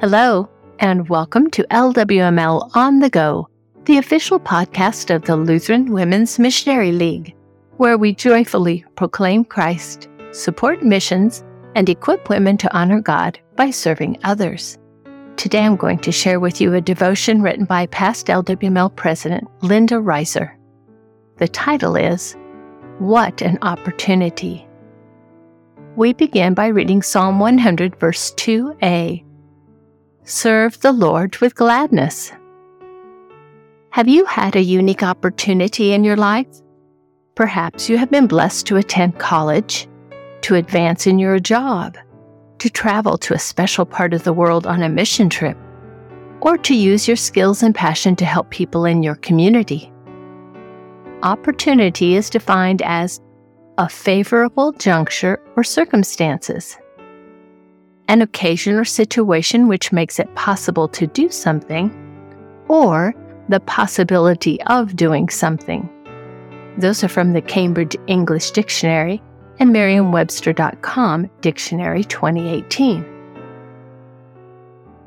Hello, and welcome to LWML On the Go, the official podcast of the Lutheran Women's Missionary League, where we joyfully proclaim Christ, support missions, and equip women to honor God by serving others. Today I'm going to share with you a devotion written by past LWML President Linda Reiser. The title is What an Opportunity. We begin by reading Psalm 100, verse 2a Serve the Lord with gladness. Have you had a unique opportunity in your life? Perhaps you have been blessed to attend college, to advance in your job, to travel to a special part of the world on a mission trip, or to use your skills and passion to help people in your community. Opportunity is defined as a favorable juncture or circumstances an occasion or situation which makes it possible to do something, or the possibility of doing something. Those are from the Cambridge English Dictionary and Merriam-Webster.com Dictionary 2018.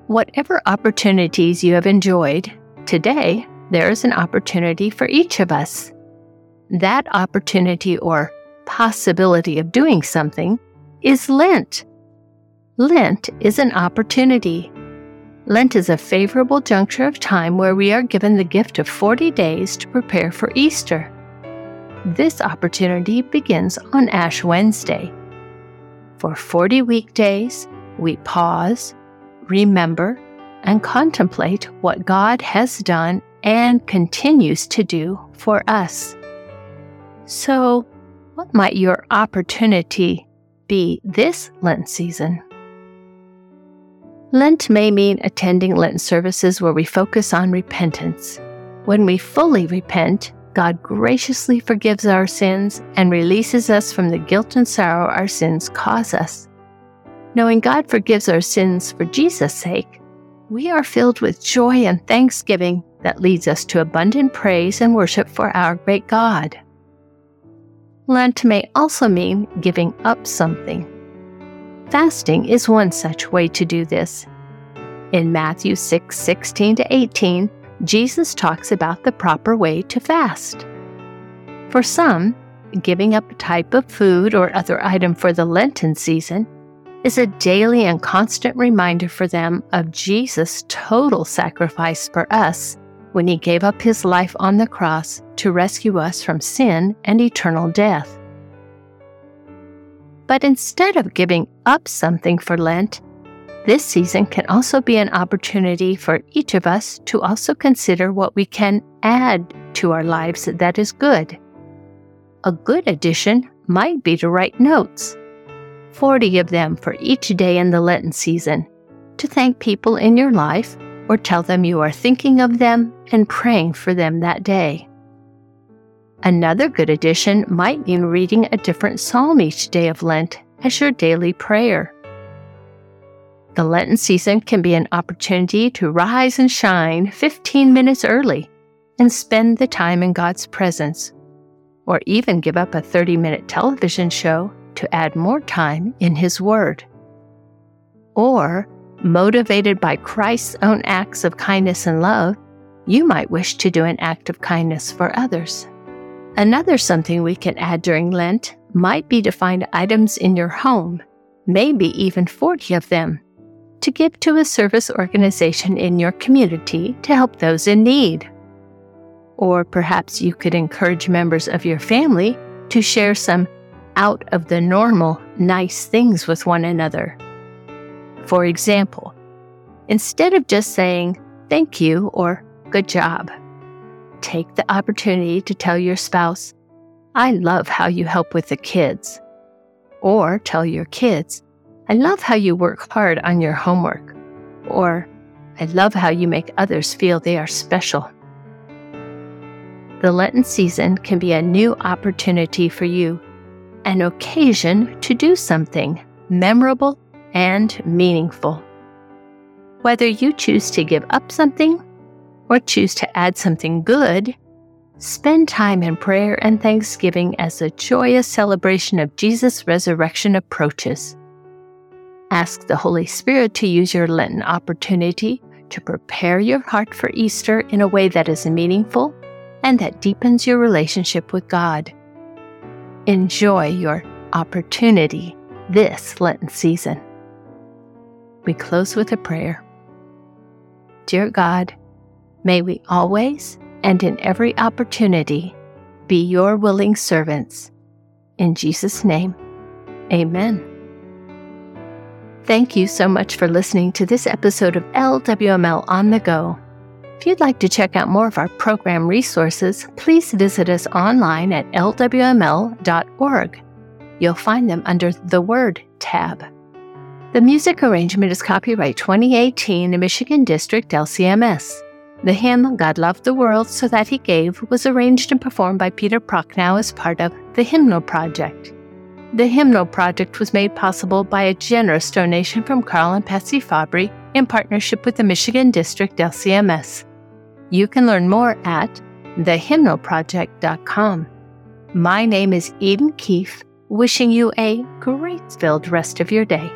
Whatever opportunities you have enjoyed, today there is an opportunity for each of us. That opportunity or possibility of doing something is Lent Lent is an opportunity. Lent is a favorable juncture of time where we are given the gift of 40 days to prepare for Easter. This opportunity begins on Ash Wednesday. For 40 weekdays, we pause, remember, and contemplate what God has done and continues to do for us. So, what might your opportunity be this Lent season? Lent may mean attending Lenten services where we focus on repentance. When we fully repent, God graciously forgives our sins and releases us from the guilt and sorrow our sins cause us. Knowing God forgives our sins for Jesus' sake, we are filled with joy and thanksgiving that leads us to abundant praise and worship for our great God. Lent may also mean giving up something. Fasting is one such way to do this. In Matthew 6 16 to 18, Jesus talks about the proper way to fast. For some, giving up a type of food or other item for the Lenten season is a daily and constant reminder for them of Jesus' total sacrifice for us when he gave up his life on the cross to rescue us from sin and eternal death. But instead of giving up something for Lent, this season can also be an opportunity for each of us to also consider what we can add to our lives that is good. A good addition might be to write notes, 40 of them for each day in the Lenten season, to thank people in your life or tell them you are thinking of them and praying for them that day. Another good addition might mean reading a different psalm each day of Lent as your daily prayer. The Lenten season can be an opportunity to rise and shine 15 minutes early and spend the time in God's presence, or even give up a 30 minute television show to add more time in His Word. Or, motivated by Christ's own acts of kindness and love, you might wish to do an act of kindness for others. Another something we can add during Lent might be to find items in your home, maybe even 40 of them, to give to a service organization in your community to help those in need. Or perhaps you could encourage members of your family to share some out of the normal nice things with one another. For example, instead of just saying thank you or good job, take the opportunity to tell your spouse, I love how you help with the kids. Or tell your kids, I love how you work hard on your homework. Or, I love how you make others feel they are special. The Lenten season can be a new opportunity for you, an occasion to do something memorable and meaningful. Whether you choose to give up something or choose to add something good, spend time in prayer and thanksgiving as the joyous celebration of Jesus' resurrection approaches. Ask the Holy Spirit to use your Lenten opportunity to prepare your heart for Easter in a way that is meaningful and that deepens your relationship with God. Enjoy your opportunity this Lenten season. We close with a prayer. Dear God, may we always and in every opportunity be your willing servants. In Jesus' name, amen. Thank you so much for listening to this episode of LWML on the Go. If you'd like to check out more of our program resources, please visit us online at lwml.org. You'll find them under the Word tab. The music arrangement is copyright 2018 Michigan District LCMS. The hymn God Loved the World So That He Gave was arranged and performed by Peter Prochnow as part of the Hymnal Project. The Hymnal Project was made possible by a generous donation from Carl and Patsy Fabry in partnership with the Michigan District LCMS. You can learn more at thehymnalproject.com. My name is Eden Keefe, wishing you a grace filled rest of your day.